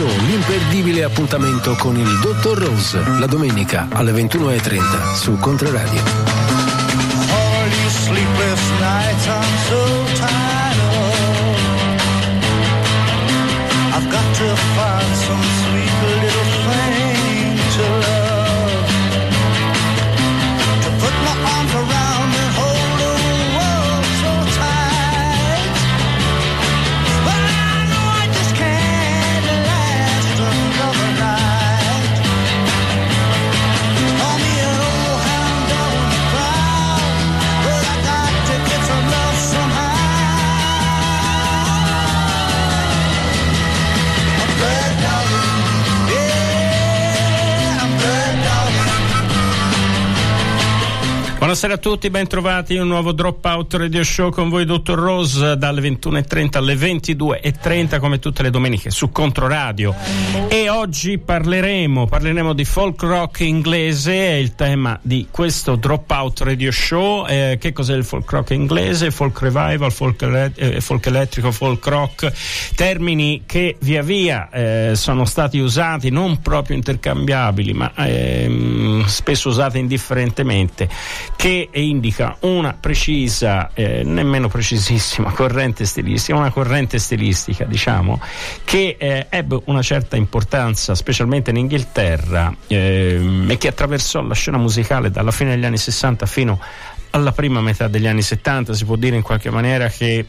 Show, l'imperdibile appuntamento con il Dottor Rose, la domenica alle 21.30 su Controradio. All Buonasera a tutti, bentrovati in un nuovo Dropout Radio Show con voi Dottor Rose dalle 21.30 alle 22.30 come tutte le domeniche su Controradio e oggi parleremo, parleremo di folk rock inglese, è il tema di questo Dropout Radio Show, Eh, che cos'è il folk rock inglese, folk revival, folk, eh, folk elettrico, folk rock, termini che via via eh, sono stati usati non proprio intercambiabili ma ehm, spesso usati indifferentemente che indica una precisa, eh, nemmeno precisissima corrente stilistica, una corrente stilistica, diciamo, che eh, ebbe una certa importanza, specialmente in Inghilterra, ehm, e che attraversò la scena musicale dalla fine degli anni 60 fino alla prima metà degli anni 70. Si può dire in qualche maniera che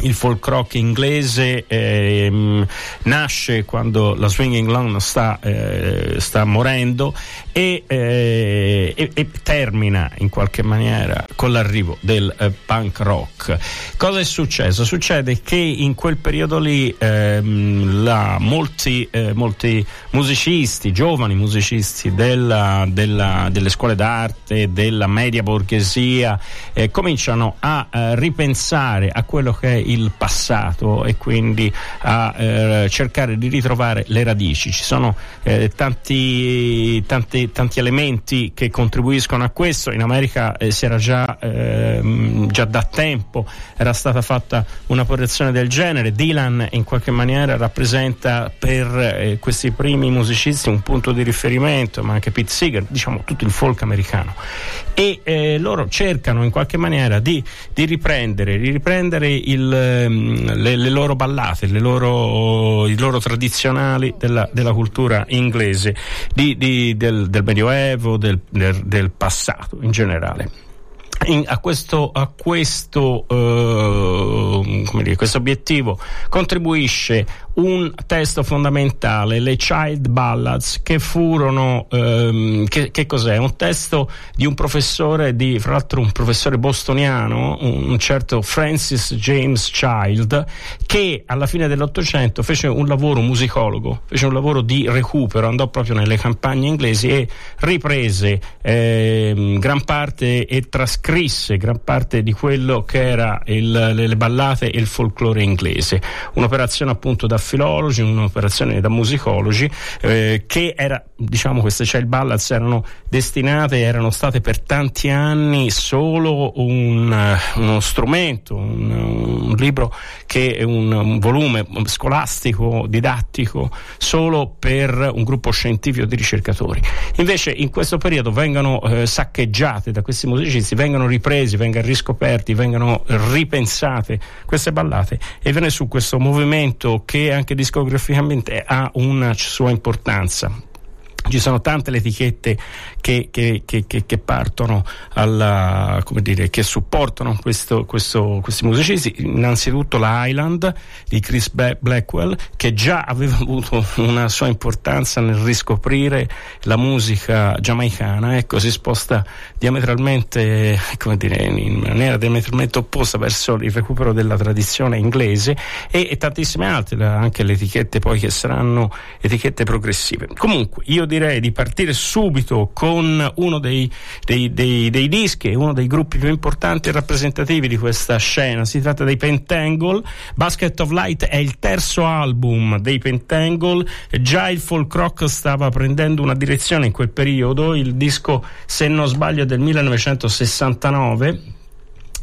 il folk rock inglese ehm, nasce quando la swinging long sta, eh, sta morendo e, eh, e- e termina in qualche maniera con l'arrivo del eh, punk rock. Cosa è successo? Succede che in quel periodo lì ehm, la- molti, eh, molti musicisti, giovani musicisti della- della- delle scuole d'arte, della media borghesia, eh, cominciano a eh, ripensare a quello che è il passato e quindi a cercare di ritrovare le radici. Ci sono eh, tanti, tanti, elementi che contribuiscono a questo. In America eh, si era già, ehm, già da tempo era stata fatta una proiezione del genere. Dylan in qualche maniera rappresenta per eh, questi primi musicisti un punto di riferimento, ma anche Pete Seeger, diciamo tutto il folk americano. E eh, loro cercano in qualche maniera di, di riprendere, di riprendere il, ehm, le, le loro ballate, le loro, i loro tradizionali della, della cultura inglese, di- di- del, del Medioevo, del, del- del passato in generale. In- a questo, a questo, eh, dire, questo obiettivo contribuisce un testo fondamentale, le Child Ballads, che furono, ehm, che, che cos'è? Un testo di un professore, di, fra l'altro un professore bostoniano, un, un certo Francis James Child, che alla fine dell'Ottocento fece un lavoro musicologo, fece un lavoro di recupero, andò proprio nelle campagne inglesi e riprese ehm, gran parte e trascrisse gran parte di quello che era il- le, le ballate e il folklore inglese. Un'operazione appunto da filologi, un'operazione da musicologi eh, che era, diciamo, queste child ballads erano destinate, erano state per tanti anni solo un, uno strumento, un, un libro che è un, un volume scolastico, didattico, solo per un gruppo scientifico di ricercatori. Invece in questo periodo vengono eh, saccheggiate da questi musicisti, vengono ripresi, vengono riscoperti, vengono ripensate queste ballate e viene su questo movimento che anche discograficamente ha una sua importanza. Ci sono tante le etichette che, che- che- che- partono alla, dire, che supportano questo- questo- questi musicisti. Innanzitutto la Island di Chris Blackwell, che già aveva avuto una sua importanza nel riscoprire la musica giamaicana, ecco, si sposta diametralmente, dire, in maniera diametralmente opposta verso il recupero della tradizione inglese e, e tantissime altre, anche le etichette poi che saranno etichette progressive. Comunque, io direi di partire subito con uno dei, dei, dei, dei dischi, uno dei gruppi più importanti e rappresentativi di questa scena. Si tratta dei Pentangle. Basket of Light è il terzo album dei Pentangle. Già il folk rock stava prendendo una direzione in quel periodo. Il disco, se non sbaglio, è del 1969.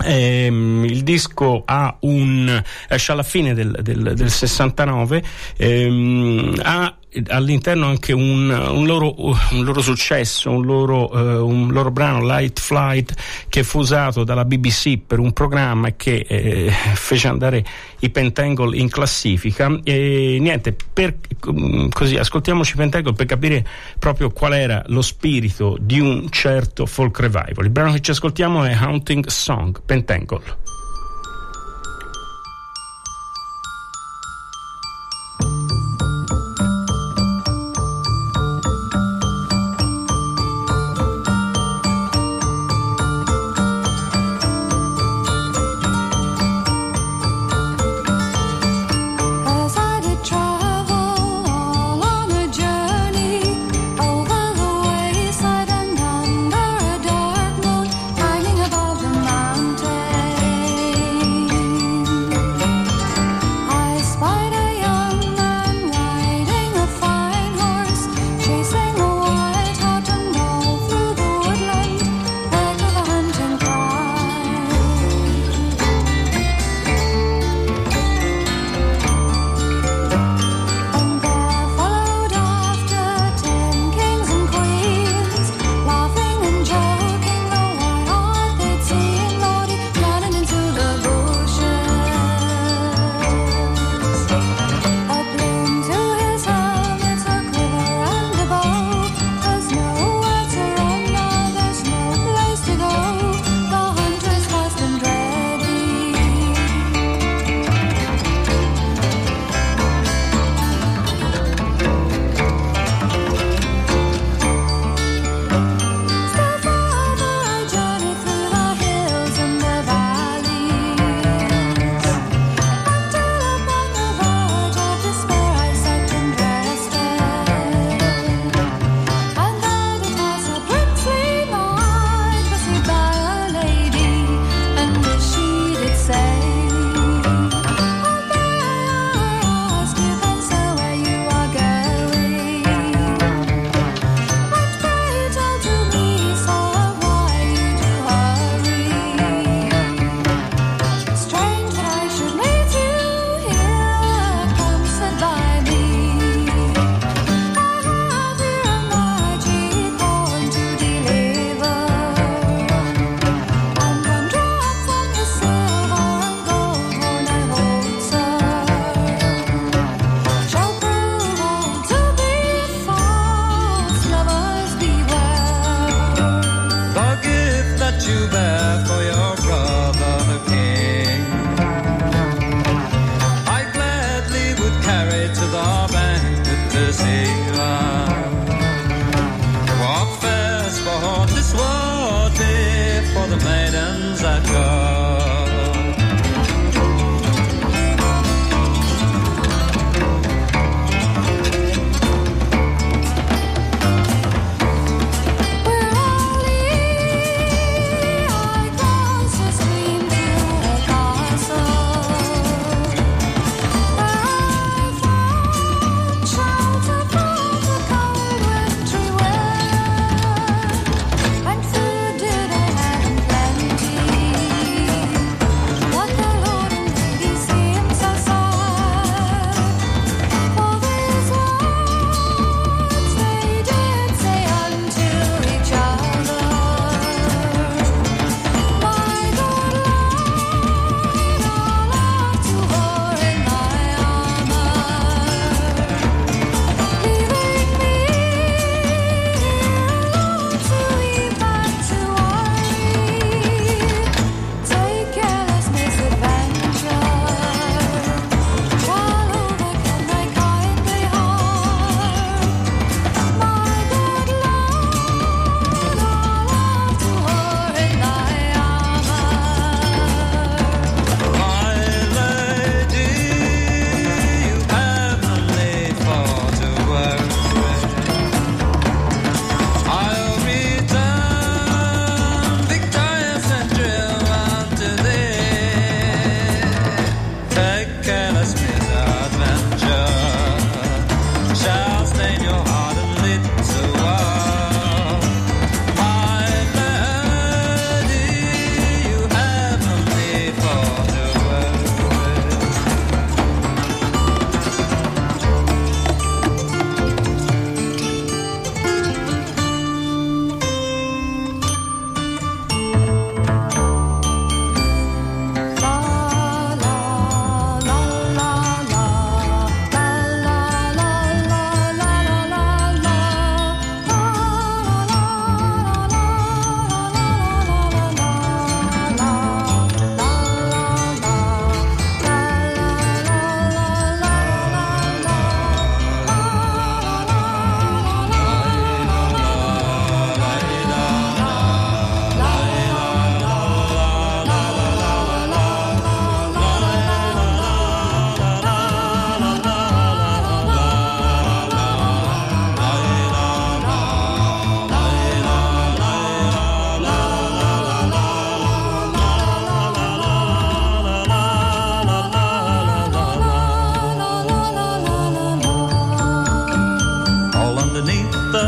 Eh, il disco ha un, esce alla fine del, del, del 69, ehm, ha all'interno anche un, un, loro, un loro, successo, un loro, eh, un loro, brano, Light Flight, che fu usato dalla BBC per un programma che eh, fece andare i Pentangle in classifica. E niente, per, mm, così ascoltiamoci Pentangle per capire proprio qual era lo spirito di un certo folk revival. Il brano che ci ascoltiamo è Haunting Song, Pentangle.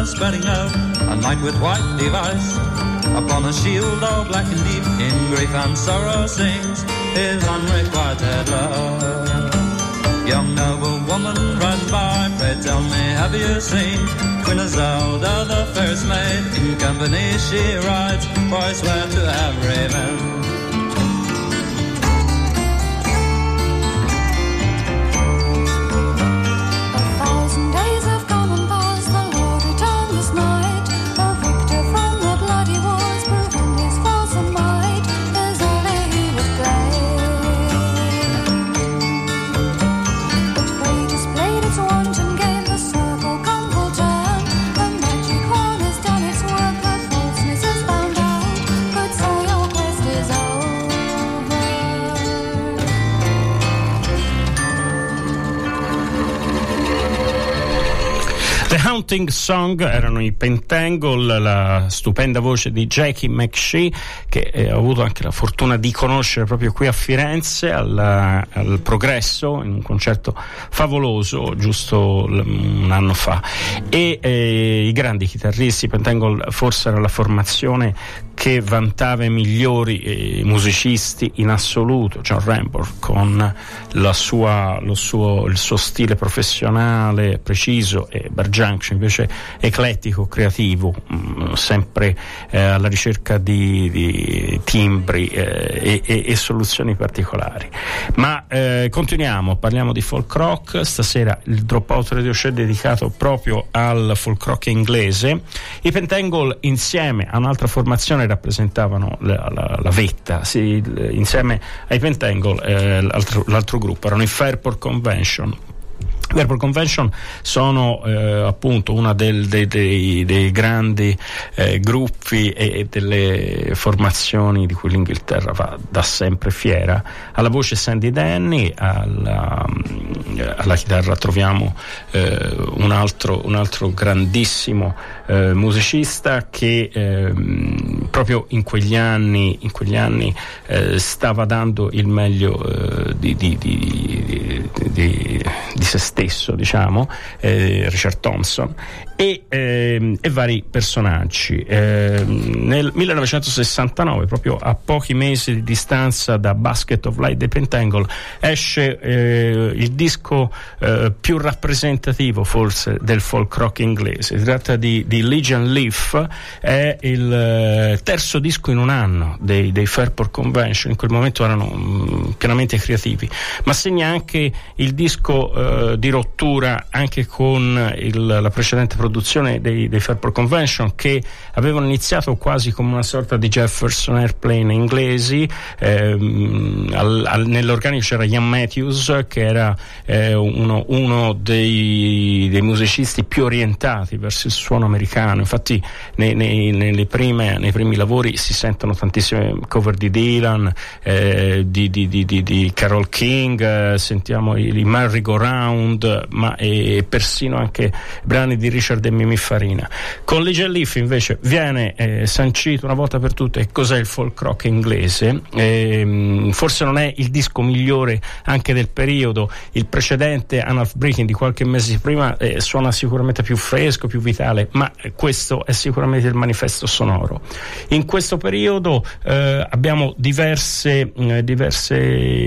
Spreading out, a knight with white device. Upon a shield all black and deep, in grief and sorrow sings his unrequited love. Young noble woman riding by, pray tell me, have you seen Queen Zelda, the fairest maid? In company she rides, for I swear to have raven. The Haunting Song erano i Pentangle, la stupenda voce di Jackie McShee che eh, ho avuto anche la fortuna di conoscere proprio qui a Firenze al, al Progresso in un concerto favoloso giusto un anno fa. E eh, i grandi chitarristi Pentangle forse era la formazione che vantava i migliori eh, musicisti in assoluto John Rambor con sua, suo, il suo stile professionale preciso e Bar Junction invece eclettico, creativo, mh, sempre eh, alla ricerca di, di timbri eh, e, e- soluzioni particolari. Ma eh, continuiamo, parliamo di folk rock, stasera il Dropout Radio Show è dedicato proprio al folk rock inglese. I Pentangle insieme a un'altra formazione rappresentavano la, la- la vetta, sì, insieme ai Pentangle eh, l'altro, l'altro gruppo erano i Fairport Convention. Fairport Convention sono eh, appunto uno dei, dei- dei grandi eh, gruppi e, e delle formazioni di cui l'Inghilterra va da sempre fiera. Alla voce Sandy Denny, alla, mm, alla chitarra troviamo eh, un, altro, un altro grandissimo eh, musicista che ehm, proprio in quegli anni, in quegli anni eh, stava dando il meglio eh, di, di- di- di- di- se stesso, diciamo, eh, Richard Thompson, e, ehm, e vari personaggi. Ehm, nel 1969, proprio a pochi mesi di distanza da Basket of Light dei Pentangle, esce eh, il disco eh, più rappresentativo forse del folk rock inglese. Si tratta di, di Legion Leaf, è il eh, terzo disco in un anno dei, dei Fairport Convention, in quel momento erano mh, pienamente creativi, ma segna anche il disco eh, di rottura anche con il- la precedente produzione dei, dei Fairport Convention che avevano iniziato quasi come una sorta di Jefferson Airplane inglesi, ehm, al- al- nell'organico c'era Ian Matthews che era eh, uno, uno dei, dei musicisti più orientati verso il suono americano, infatti nei, nei- prime- nei primi lavori si sentono tantissime cover di Dylan, eh, di, di- di- di- di Carol King, eh, sentiamo i, Merry Go Round, ma e persino anche brani di Richard e Mimi Farina. Con Legion Leaf invece viene eh, sancito una volta per tutte cos'è il folk rock inglese, Ehm, forse non è il disco migliore anche del periodo, il precedente Enough Breaking di qualche mese prima eh, suona sicuramente più fresco, più vitale, ma eh, questo è sicuramente il manifesto sonoro. In questo periodo eh, abbiamo diverse, eh,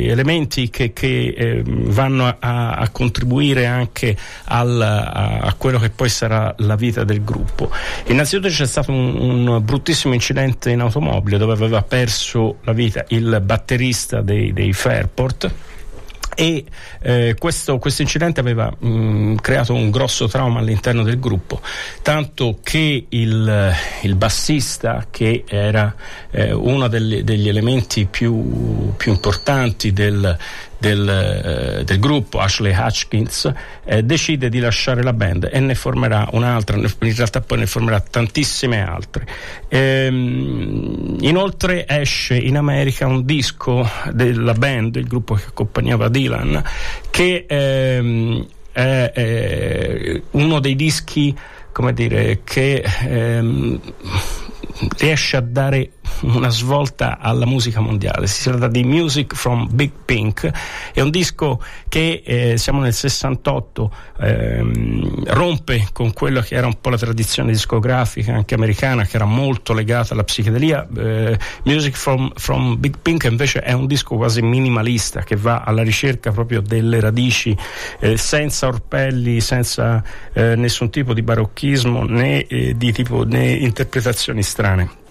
elementi che, che, eh, vanno a, a contribuire anche al- a, a quello che poi sarà la vita del gruppo. Innanzitutto c'è stato un, un bruttissimo incidente in automobile dove aveva perso la vita il batterista dei, dei Fairport e eh, questo, incidente aveva mh, creato un grosso trauma all'interno del gruppo, tanto che il, il bassista, che era eh, uno delle- degli elementi più, più importanti del, del, eh, del gruppo, Ashley Hutchins, eh, decide di lasciare la band e ne formerà un'altra, in realtà poi ne formerà tantissime altre. Ehm, inoltre esce in America un disco della band, il gruppo che accompagnava Dylan, che ehm, è, è uno dei dischi come dire, che ehm, riesce a dare una svolta alla musica mondiale. Si tratta di Music from Big Pink, è un disco che eh, siamo nel 68, ehm, rompe con quello che era un po' la tradizione discografica anche americana, che era molto legata alla psichedelia. Eh, Music from, from Big Pink invece è un disco quasi minimalista che va alla ricerca proprio delle radici eh, senza orpelli, senza eh, nessun tipo di barocchismo né eh, di tipo né interpretazioni strane.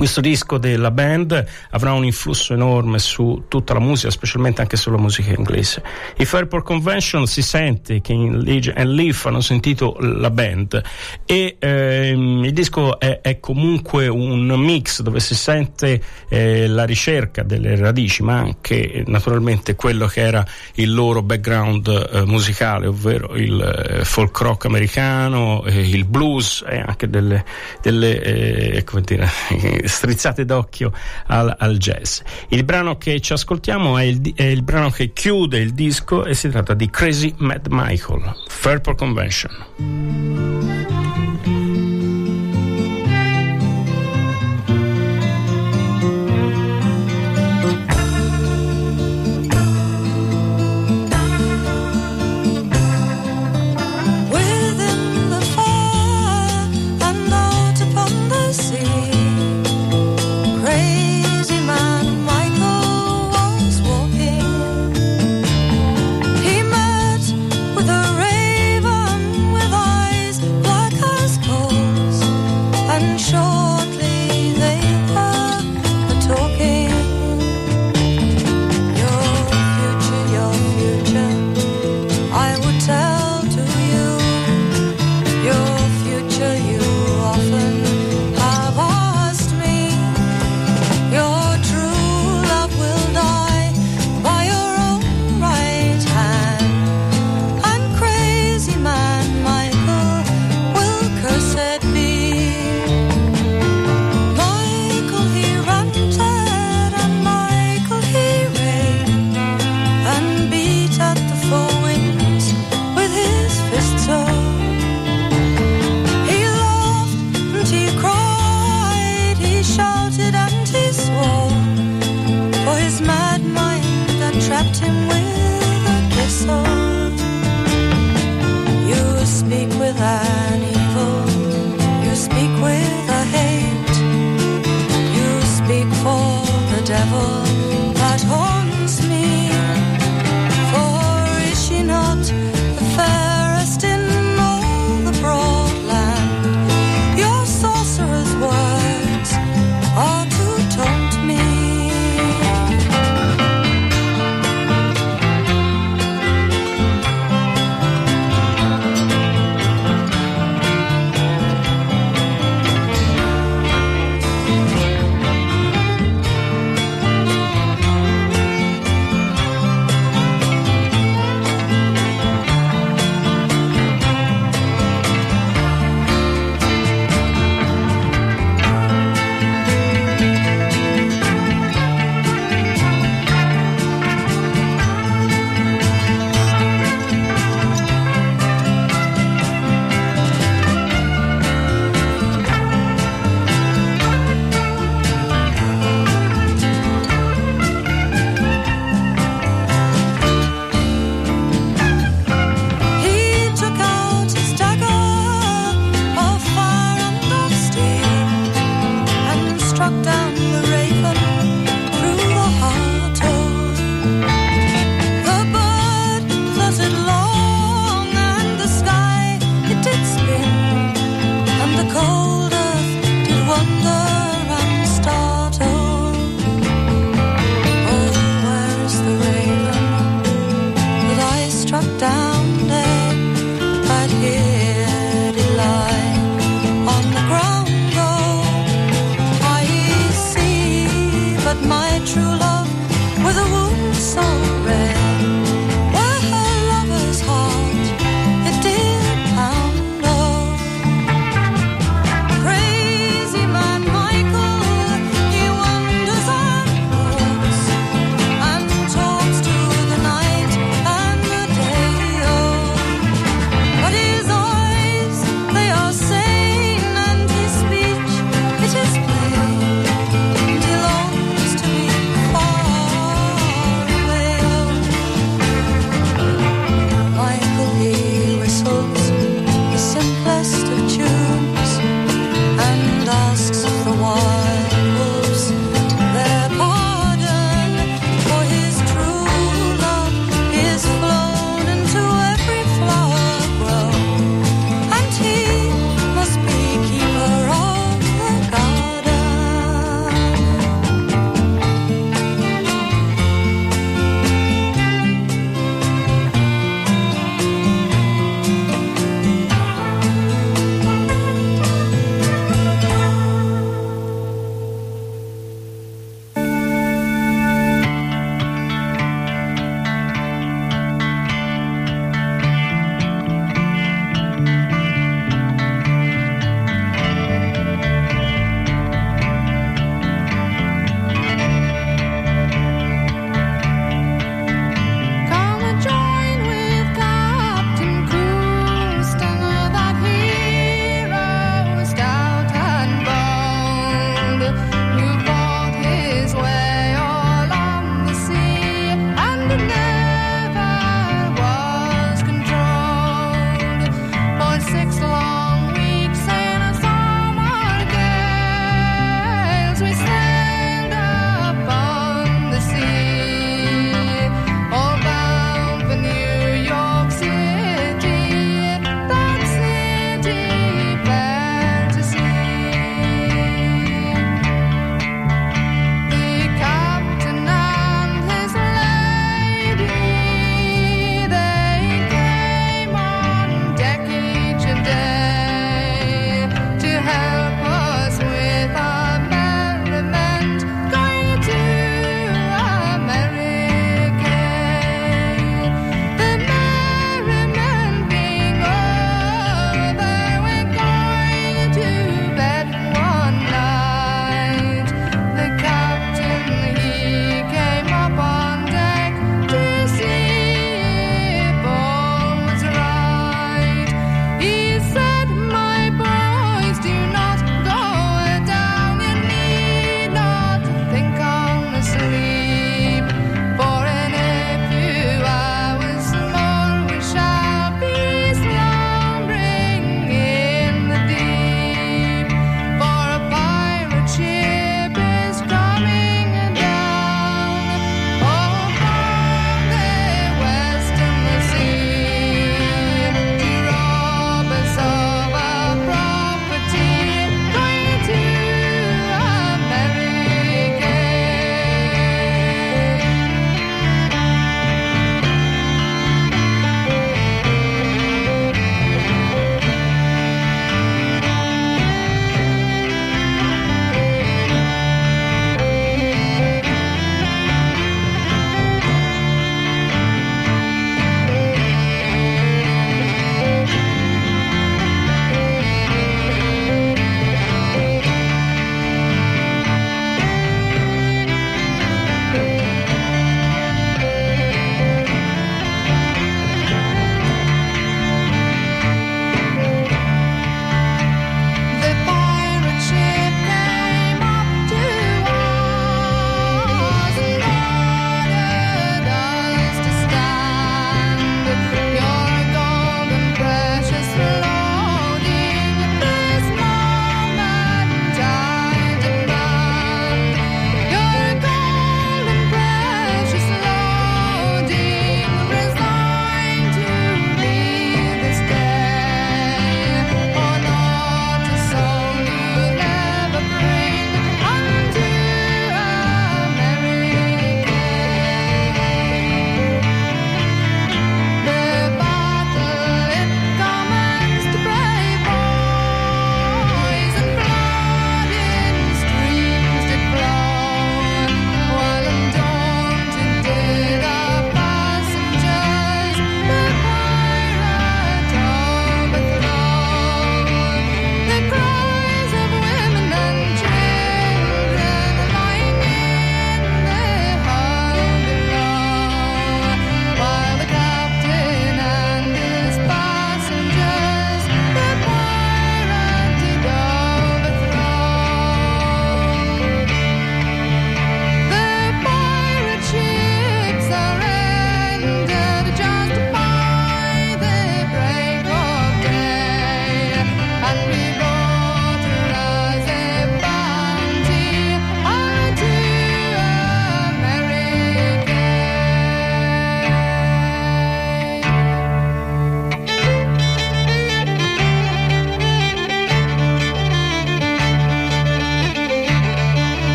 Questo disco della band avrà un influsso enorme su tutta la musica, specialmente anche sulla musica inglese. I Fairport Convention si sente che in Legion and Leaf hanno sentito la band e ehm, il disco è, è comunque un mix dove si sente eh, la ricerca delle radici, ma anche naturalmente quello che era il loro background eh, musicale, ovvero il eh, folk rock americano, eh, il blues e anche delle, delle eh, come dire, strizzate d'occhio al, al jazz. Il brano che ci ascoltiamo è il, è il brano che chiude il disco e si tratta di Crazy Mad Michael, Fairport Convention. Him with a kiss. You speak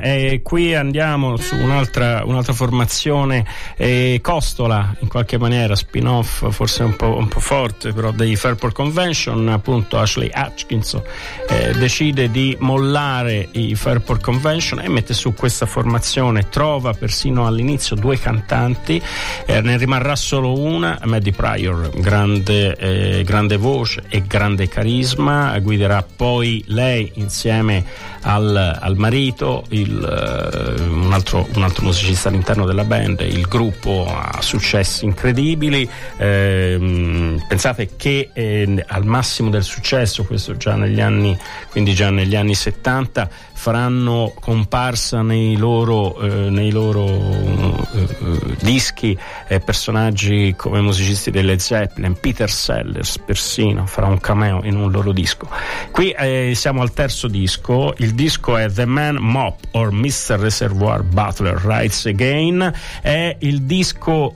e qui andiamo su un'altra, un'altra formazione eh, costola in qualche maniera, spin-off forse un po', un po' forte però dei Fairport Convention, appunto Ashley Hutchinson eh, decide di mollare i Fairport Convention e mette su questa formazione, trova persino all'inizio due cantanti, eh, ne rimarrà solo una, Maddie Pryor, grande, eh, grande voce e grande carisma, guiderà poi lei insieme al, al marito, il, eh, un, altro, un altro musicista all'interno della band, il gruppo ha successi incredibili, ehm, pensate che eh, al massimo del successo, questo già negli anni, quindi già negli anni 70, faranno comparsa nei loro, eh, nei loro eh, eh, dischi eh, personaggi come musicisti delle Zeppelin, Peter Sellers persino farà un cameo in un loro disco. Qui siamo al terzo disco, il disco è The Man Mop or Mr. Reservoir Butler Rides Again, è il disco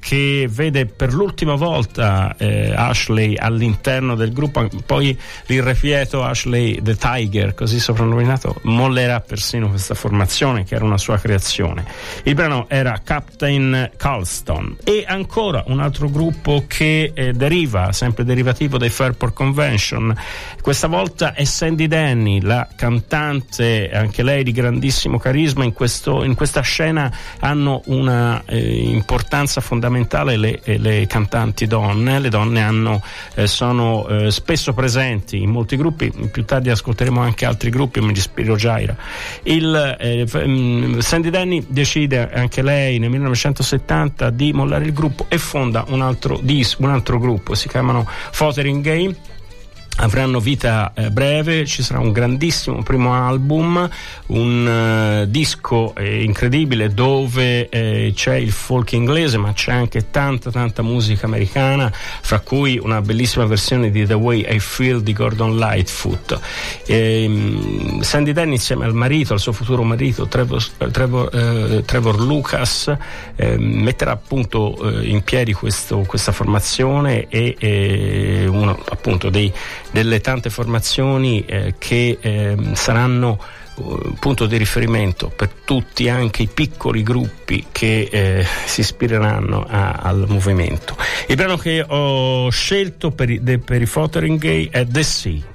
che vede per l'ultima volta Ashley all'interno del gruppo, poi l'irrequieto Ashley the Tiger, così soprannominato, mollerà persino questa formazione che era una sua creazione. Il brano era Captain Carlston. E ancora un altro gruppo che eh, deriva, sempre derivativo dai Fairport Convention, questa volta è Sandy Denny, la cantante, anche lei di grandissimo carisma, in, questo, in questa scena hanno una eh, importanza fondamentale le, eh, le cantanti donne, le donne hanno, eh, sono eh, spesso presenti in molti gruppi, più tardi ascolteremo anche altri gruppi, mi ispiro Jaira. Il, eh, f- mm, Sandy Denny decide anche lei nel 1970 di mollare il gruppo e fonda un altro, dis- un altro gruppo, si chiamano Fothering Game avranno vita eh, breve, ci sarà un grandissimo primo album, un eh, disco eh, incredibile dove eh, c'è il folk inglese ma c'è anche tanta tanta musica americana, fra cui una bellissima versione di The Way I Feel di Gordon Lightfoot. Ehm, Sandy Denny insieme al marito, al suo futuro marito Trevor, Trevor, eh, Trevor Lucas eh, metterà appunto eh, in piedi questo, questa formazione e eh, uno appunto dei delle tante formazioni eh, che eh, saranno eh, punto di riferimento per tutti anche i piccoli gruppi che eh, si ispireranno a- al movimento. Il brano che ho scelto per i, de- per i Fothering Gay è The Sea.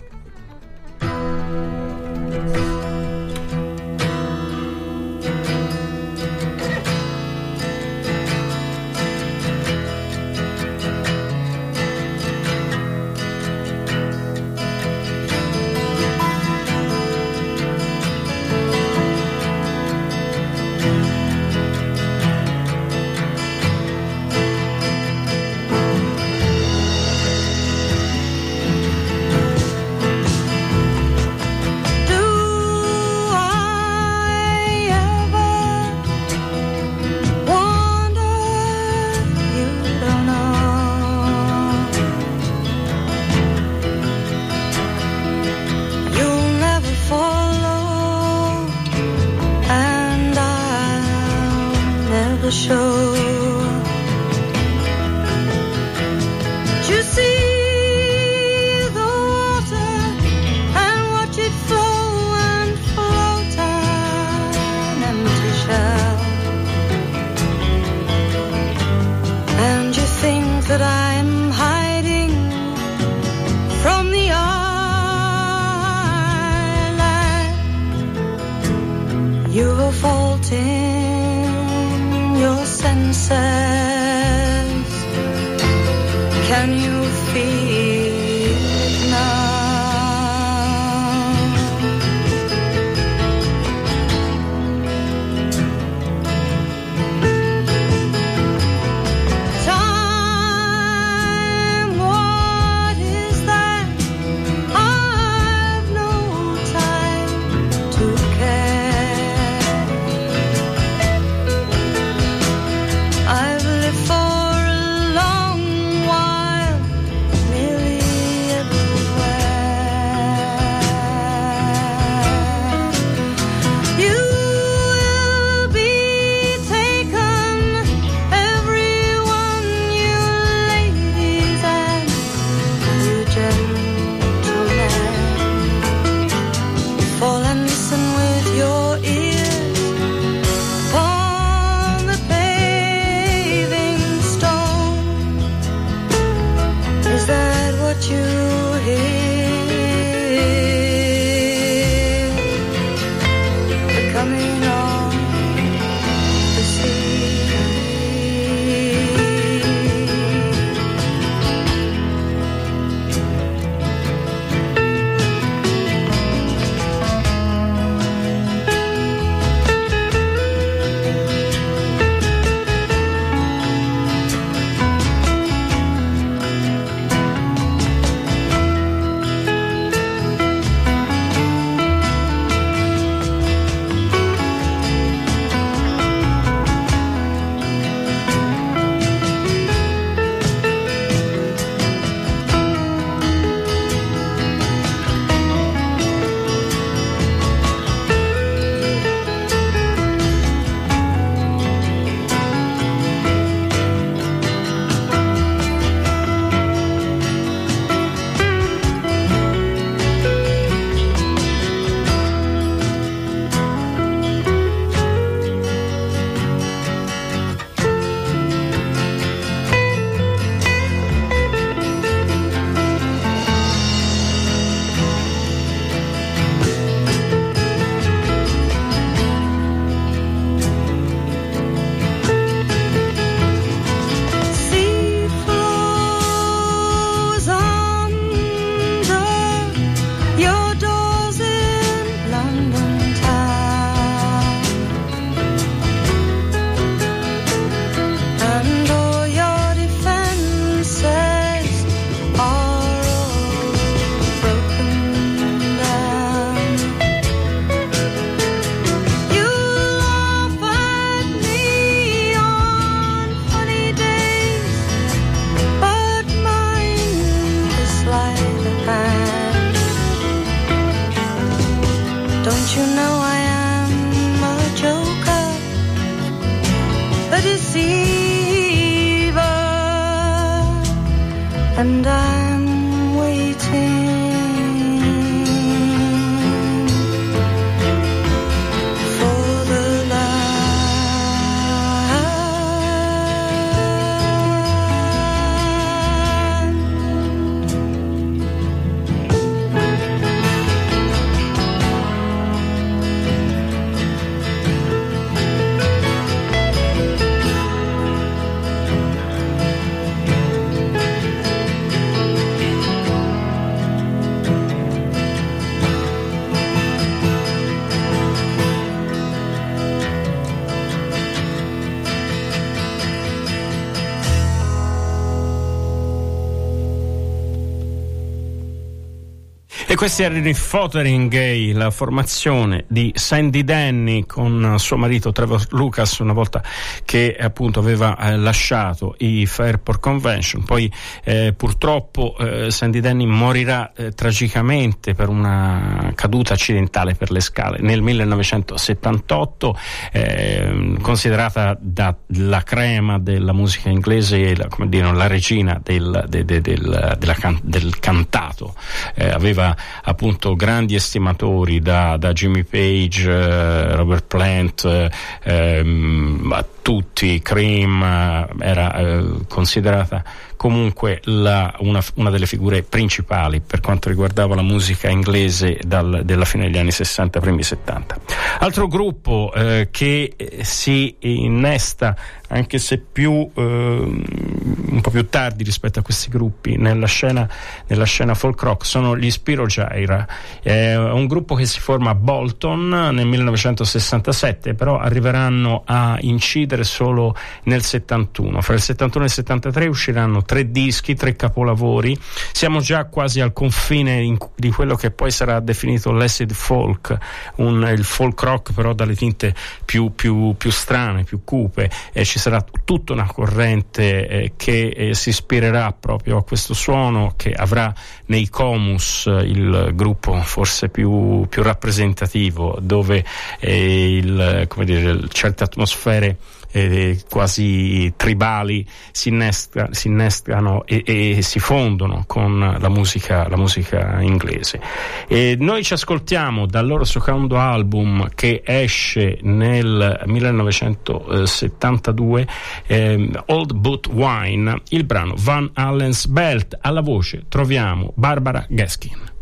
Questi erano i Fothering Gay, la formazione di Sandy Denny con suo marito Trevor Lucas una volta che appunto aveva eh, lasciato i Fairport Convention. Poi eh, purtroppo eh, Sandy Denny morirà eh, tragicamente per una caduta accidentale per le scale nel 1978, eh, considerata dalla crema della musica inglese la, come dire, la regina del, de- de- del- can- del cantato. Eh, aveva appunto grandi estimatori da, da Jimmy Page, Robert Plant, eh, ehm, tutti, Cream, eh, era eh, considerata comunque la- una, una delle figure principali per quanto riguardava la musica inglese dal- della fine degli anni 60, primi 70. Altro gruppo eh, che eh, si innesta, anche se più eh, un po' più tardi rispetto a questi gruppi, nella scena, nella scena folk rock sono gli Spiro Gyra. È un gruppo che si forma a Bolton nel 1967, però arriveranno a incidere solo nel 71. Fra il 71 e il 73 usciranno tre dischi, tre capolavori. Siamo già quasi al confine in- di quello che poi sarà definito l'acid folk, un- il folk rock però dalle tinte più, più- più strane, più cupe. E ci sarà tutta una corrente eh, che eh, si ispirerà proprio a questo suono che avrà nei Comus eh, il gruppo forse più, più rappresentativo dove eh, il, dire, certe atmosfere eh, quasi tribali si, innesca- si innestano e, e si fondono con la musica, la musica inglese. E noi ci ascoltiamo dal loro secondo album che esce nel 1972, ehm, Old Boot Wine, il brano Van Allen's Belt. Alla voce troviamo Barbara Gaskin.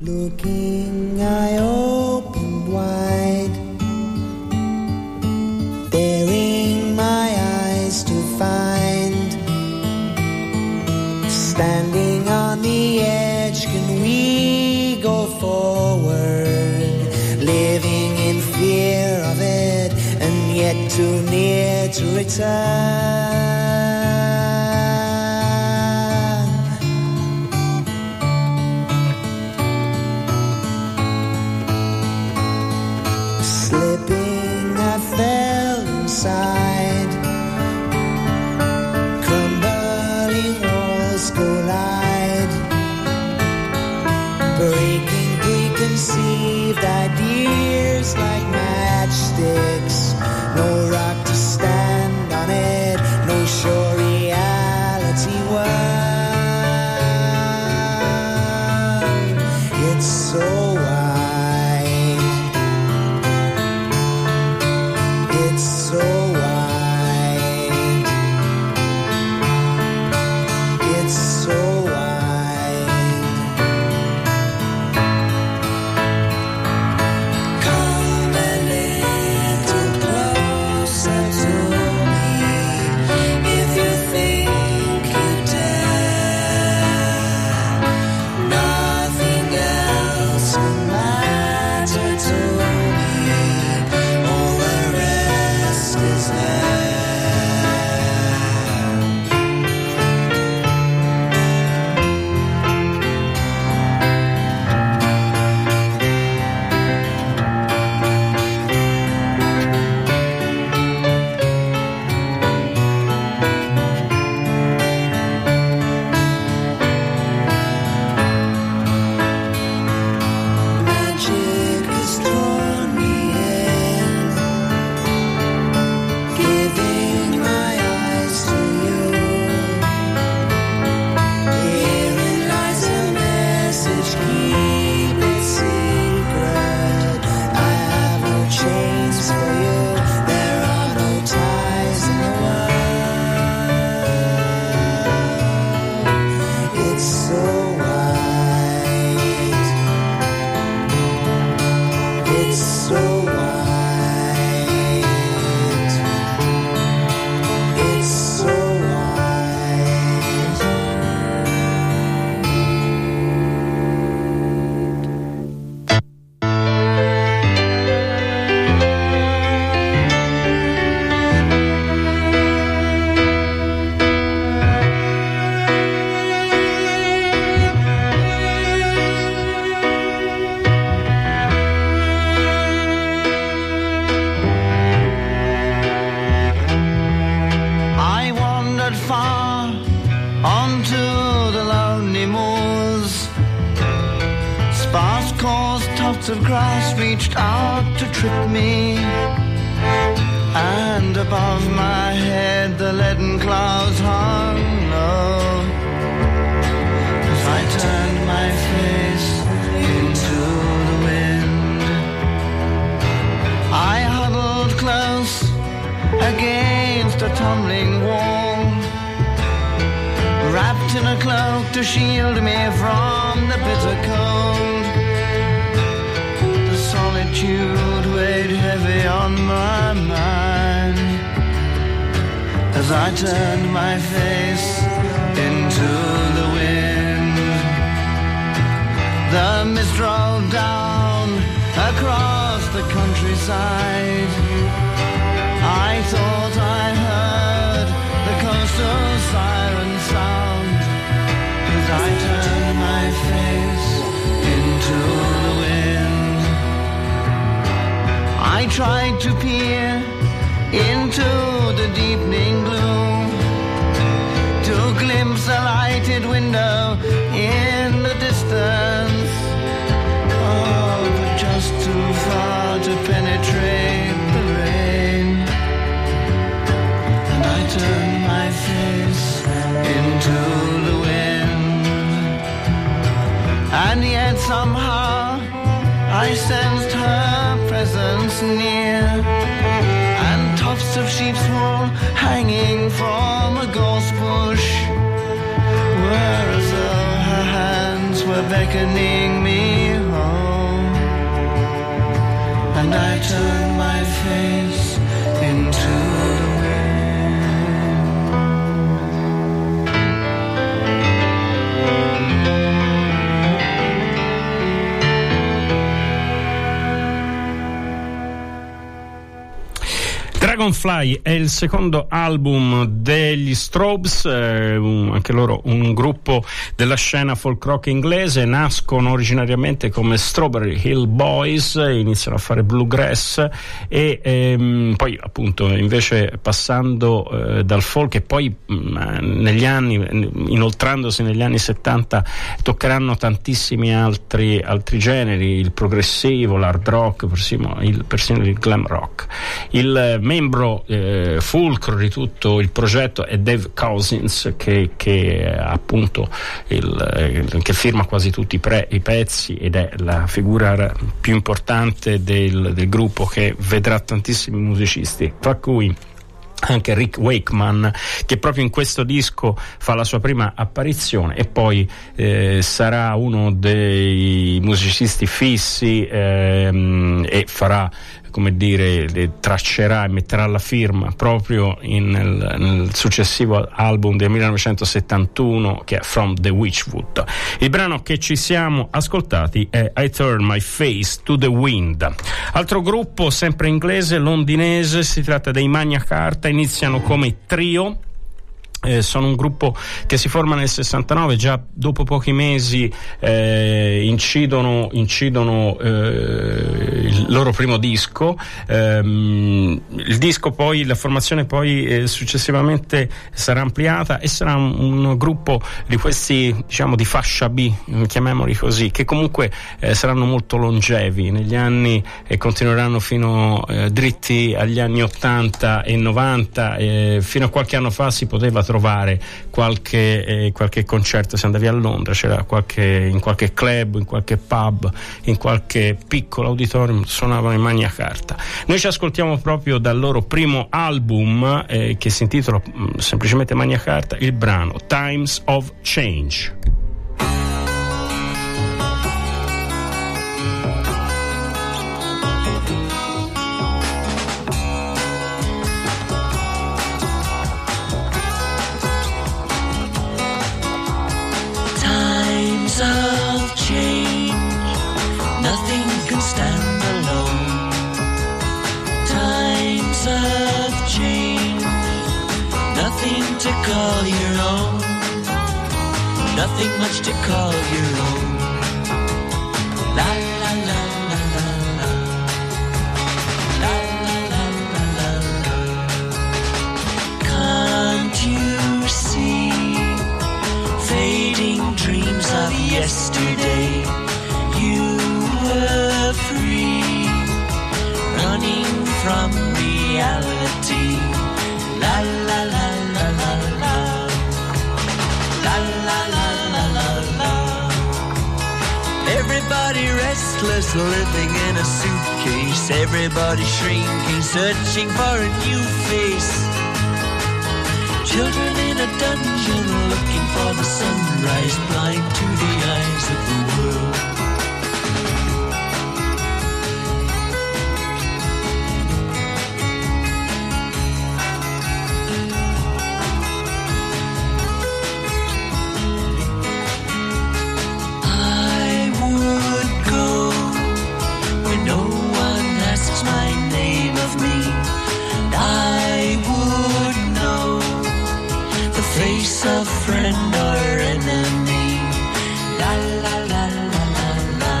Looking, I opened wide, too near to return. Tumbling wall, wrapped in a cloak to shield me from the bitter cold. The solitude weighed heavy on my mind as I turned my face into the wind. The mist rolled down across the countryside. I thought I the siren sound as I turned my face into the wind. I tried to peer into the deepening gloom to glimpse a lighted window in the distance. Oh, but just too far to penetrate into the wind. And yet somehow I sensed her presence near. And tufts of sheep's wool hanging from a gorse bush were as though her hands were beckoning me home. And I turned my face Dragonfly è il secondo album degli Strobes, eh, un- anche loro un gruppo della scena folk rock inglese, nascono originariamente come Strawberry Hill Boys, iniziano a fare bluegrass e ehm, poi appunto invece passando eh, dal folk e poi mh, negli anni, inoltrandosi negli anni 70, toccheranno tantissimi altri, altri generi, il progressivo, l'hard rock, persino il, persino il glam rock. Il eh, membro eh, fulcro di tutto il progetto è Dave Cousins che, che appunto il, eh, che firma quasi tutti i, pre- i pezzi ed è la figura ra- più importante del, del gruppo che vedrà tantissimi musicisti, tra cui anche Rick Wakeman che proprio in questo disco fa la sua prima apparizione e poi eh, sarà uno dei musicisti fissi ehm, e farà come dire, le traccerà e metterà la firma proprio in- nel, nel successivo album del 1971 che è From the Witchwood. Il brano che ci siamo ascoltati è I Turn My Face to the Wind. Altro gruppo, sempre inglese, londinese, si tratta dei Magna Carta, iniziano come trio. Eh, sono un gruppo che si forma nel 69, già dopo pochi mesi eh, incidono, incidono eh, il loro primo disco. Ehm, il disco poi, la formazione poi eh, successivamente sarà ampliata e sarà un, un gruppo di questi, diciamo, di fascia B, chiamiamoli così, che comunque eh, saranno molto longevi negli anni e continueranno fino eh, dritti agli anni 80 e 90. eh, fino a qualche anno fa si poteva trovare qualche, eh, qualche concerto, se andavi a Londra c'era qualche, in qualche club, in qualche pub, in qualche piccolo auditorium suonavano in Magna Carta. Noi ci ascoltiamo proprio dal loro primo album eh, che si intitola mm, semplicemente Magna Carta, il brano Times of Change. Call your own. Nothing much to call your own. La restless, living in a suitcase. Everybody shrinking, searching for a new face. Children in a dungeon looking for the sunrise, blind to the eyes of the world. Face of friend or enemy. La la la la la la.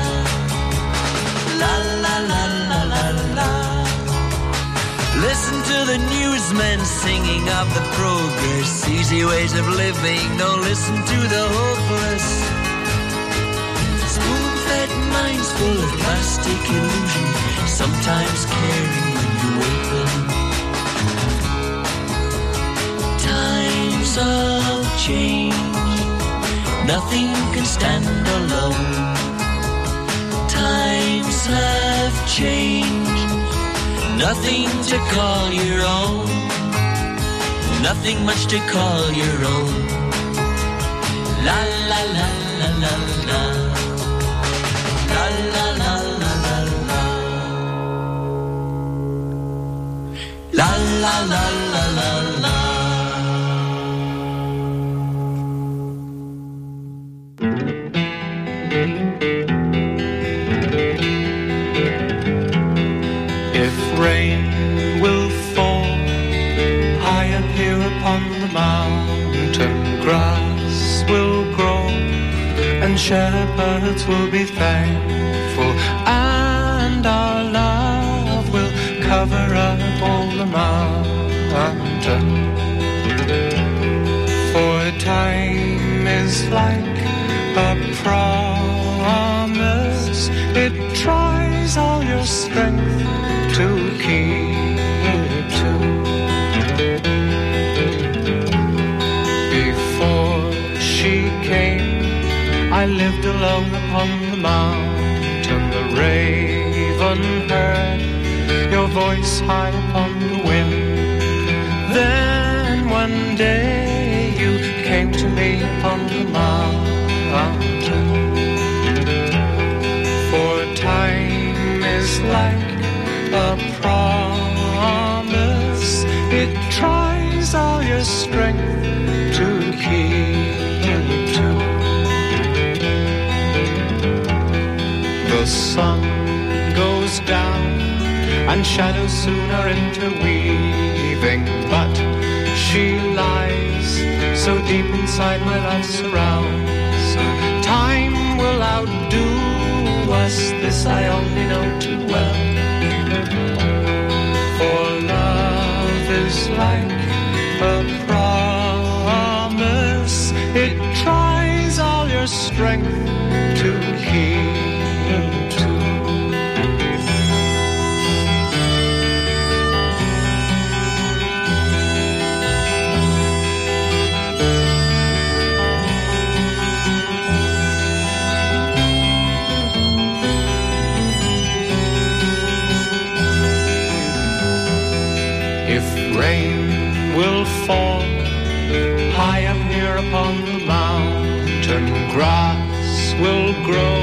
La la la la la la. Listen to the newsmen singing of the progress, easy ways of living. Don't listen to the hopeless. Spoon-fed minds full of plastic illusion, sometimes caring Of change, nothing can stand alone. Times have changed, nothing to call your own. Nothing much to call your own. La la la la la la. La la la la la la. La la la la la la. Shepherds will be thankful, and our love will cover up all the mountain. For time is like a promise, it tries all your strength Alone upon the mountain. The raven heard your voice high upon the wind. Then one day you came to me upon the mountain. For time is like a promise, it tries all your strength and shadows soon are interweaving, but she lies so deep inside my love's surrounds. Time will outdo us, this I only know too well. For love is like grow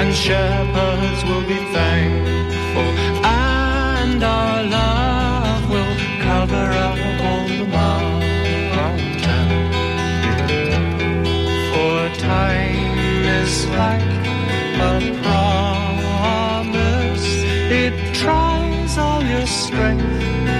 and shepherds will be thankful, and our love will cover up all the mountain. For time is like a promise, it tries all your strength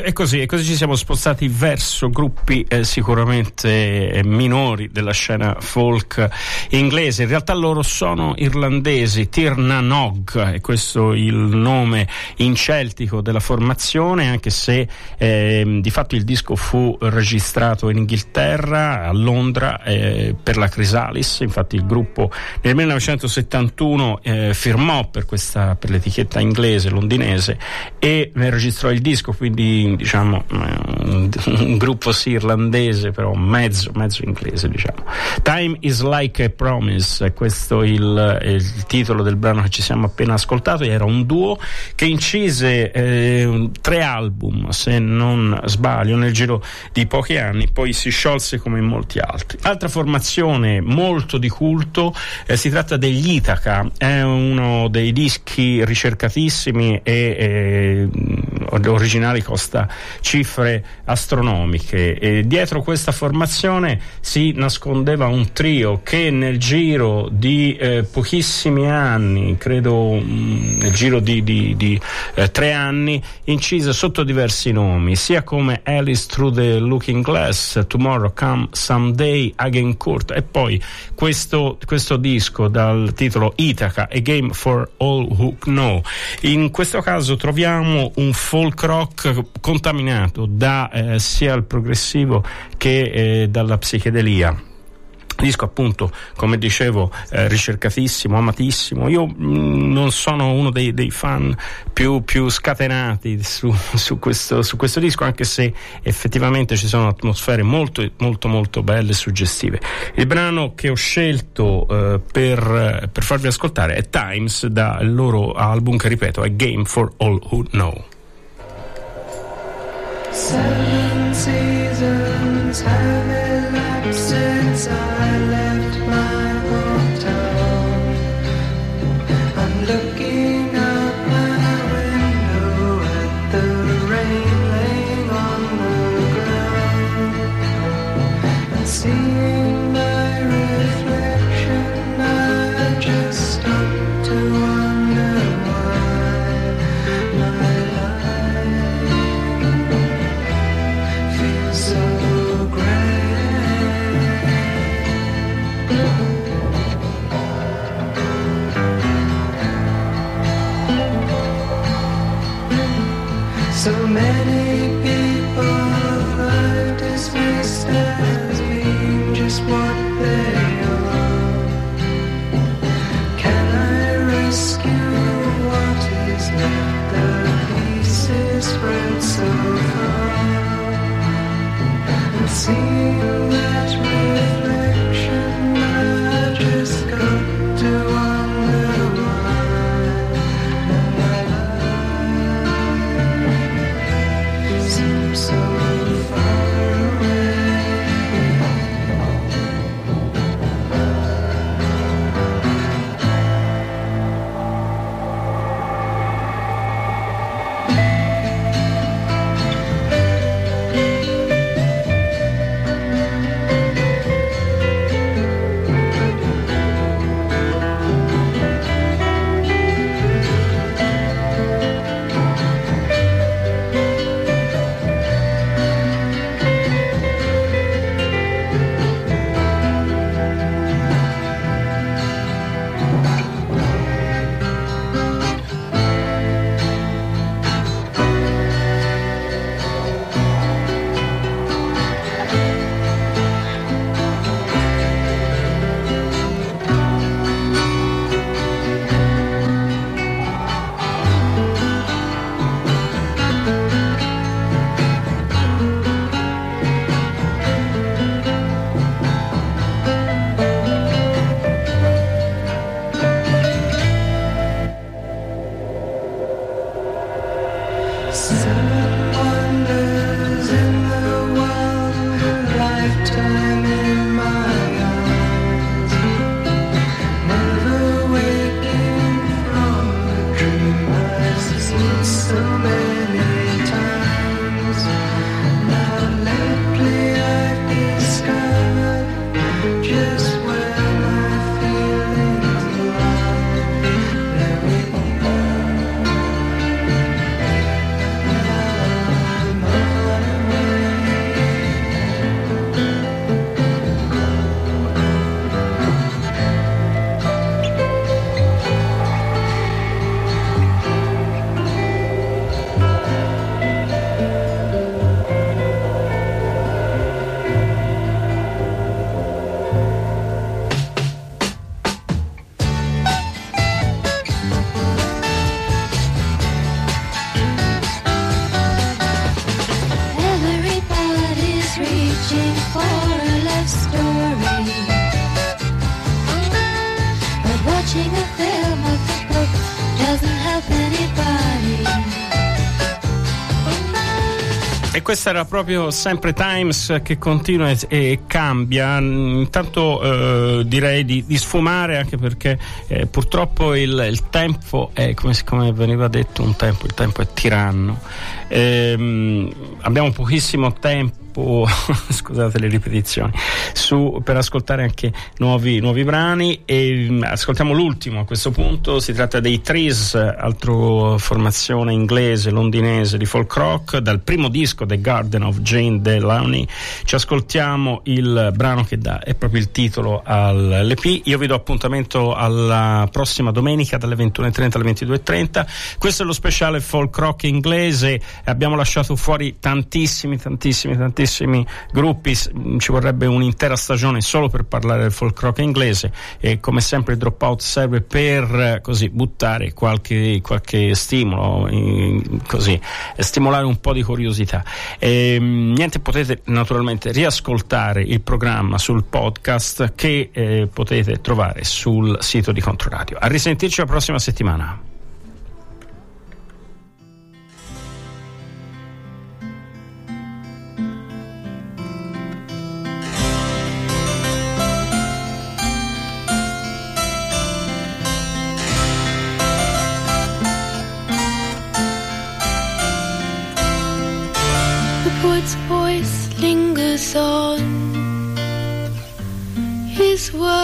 è così, e così ci siamo spostati verso gruppi eh, sicuramente eh, minori della scena folk inglese. In realtà loro sono irlandesi, Tirnanog, è questo il nome in celtico della formazione, anche se ehm, di fatto il disco fu registrato in Inghilterra, a Londra, eh, per la Chrysalis. Infatti il gruppo nel 1971 eh, firmò per, questa, per l'etichetta inglese, londinese, e registrò il disco, quindi diciamo eh, un, un gruppo sì irlandese, però mezzo, mezzo inglese, diciamo. Time is like a promise, questo il, è il titolo del brano che ci siamo appena ascoltato, era un duo che incise eh, tre album, se non sbaglio, nel giro di pochi anni, poi si sciolse come in molti altri. Altra formazione molto di culto, eh, si tratta degli Itaca, è uno dei dischi ricercatissimi e eh, originali costa cifre astronomiche. E dietro questa formazione si nascondeva un trio che nel giro di eh, pochissimi anni, credo mm, nel giro di, di- di, eh, tre anni, incise sotto diversi nomi, sia come Alice Through the Looking Glass, Tomorrow Come Someday, Agincourt e poi questo, questo disco dal titolo Ithaca, A Game for All Who Know. In questo caso troviamo un folk rock contaminato da eh, sia il progressivo che eh, dalla psichedelia. Disco appunto, come dicevo, eh, ricercatissimo, amatissimo. Io mh, non sono uno dei, dei fan più, più scatenati su, su questo, su questo disco, anche se effettivamente ci sono atmosfere molto, molto, molto belle e suggestive. Il brano che ho scelto eh, per, per farvi ascoltare è Times dal loro album che ripeto è Game for All Who Know. Seven seasons have questa era proprio sempre Times che continua e, e cambia. Mm, Intanto eh, direi di, di sfumare anche perché eh, purtroppo il, il tempo è come, come veniva detto un tempo, il tempo è tiranno. Ehm, abbiamo pochissimo tempo. Scusate le ripetizioni su- per ascoltare anche nuovi, nuovi brani. E mm, ascoltiamo l'ultimo a questo punto. Si tratta dei Trees altro formazione inglese londinese di folk rock dal primo disco The Garden of Jane Delaunay ci ascoltiamo il brano che dà è proprio il titolo all'EP io vi do appuntamento alla prossima domenica dalle 21.30 alle 22.30 questo è lo speciale folk rock inglese. Abbiamo lasciato fuori tantissimi tantissimi tantissimi gruppi S- ci vorrebbe un'intera stagione solo per parlare del folk rock inglese e come sempre il dropout serve per così buttare qualche, qualche stimolo così stimolare un po' di curiosità. E, niente potete naturalmente riascoltare il programma sul podcast che eh, potete trovare sul sito di Controradio. A risentirci la prossima settimana Its voice lingers on. His word.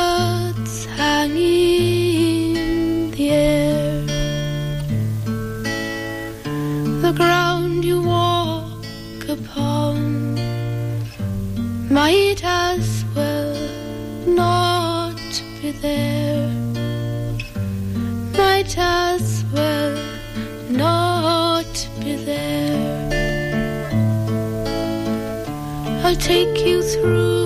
Take you through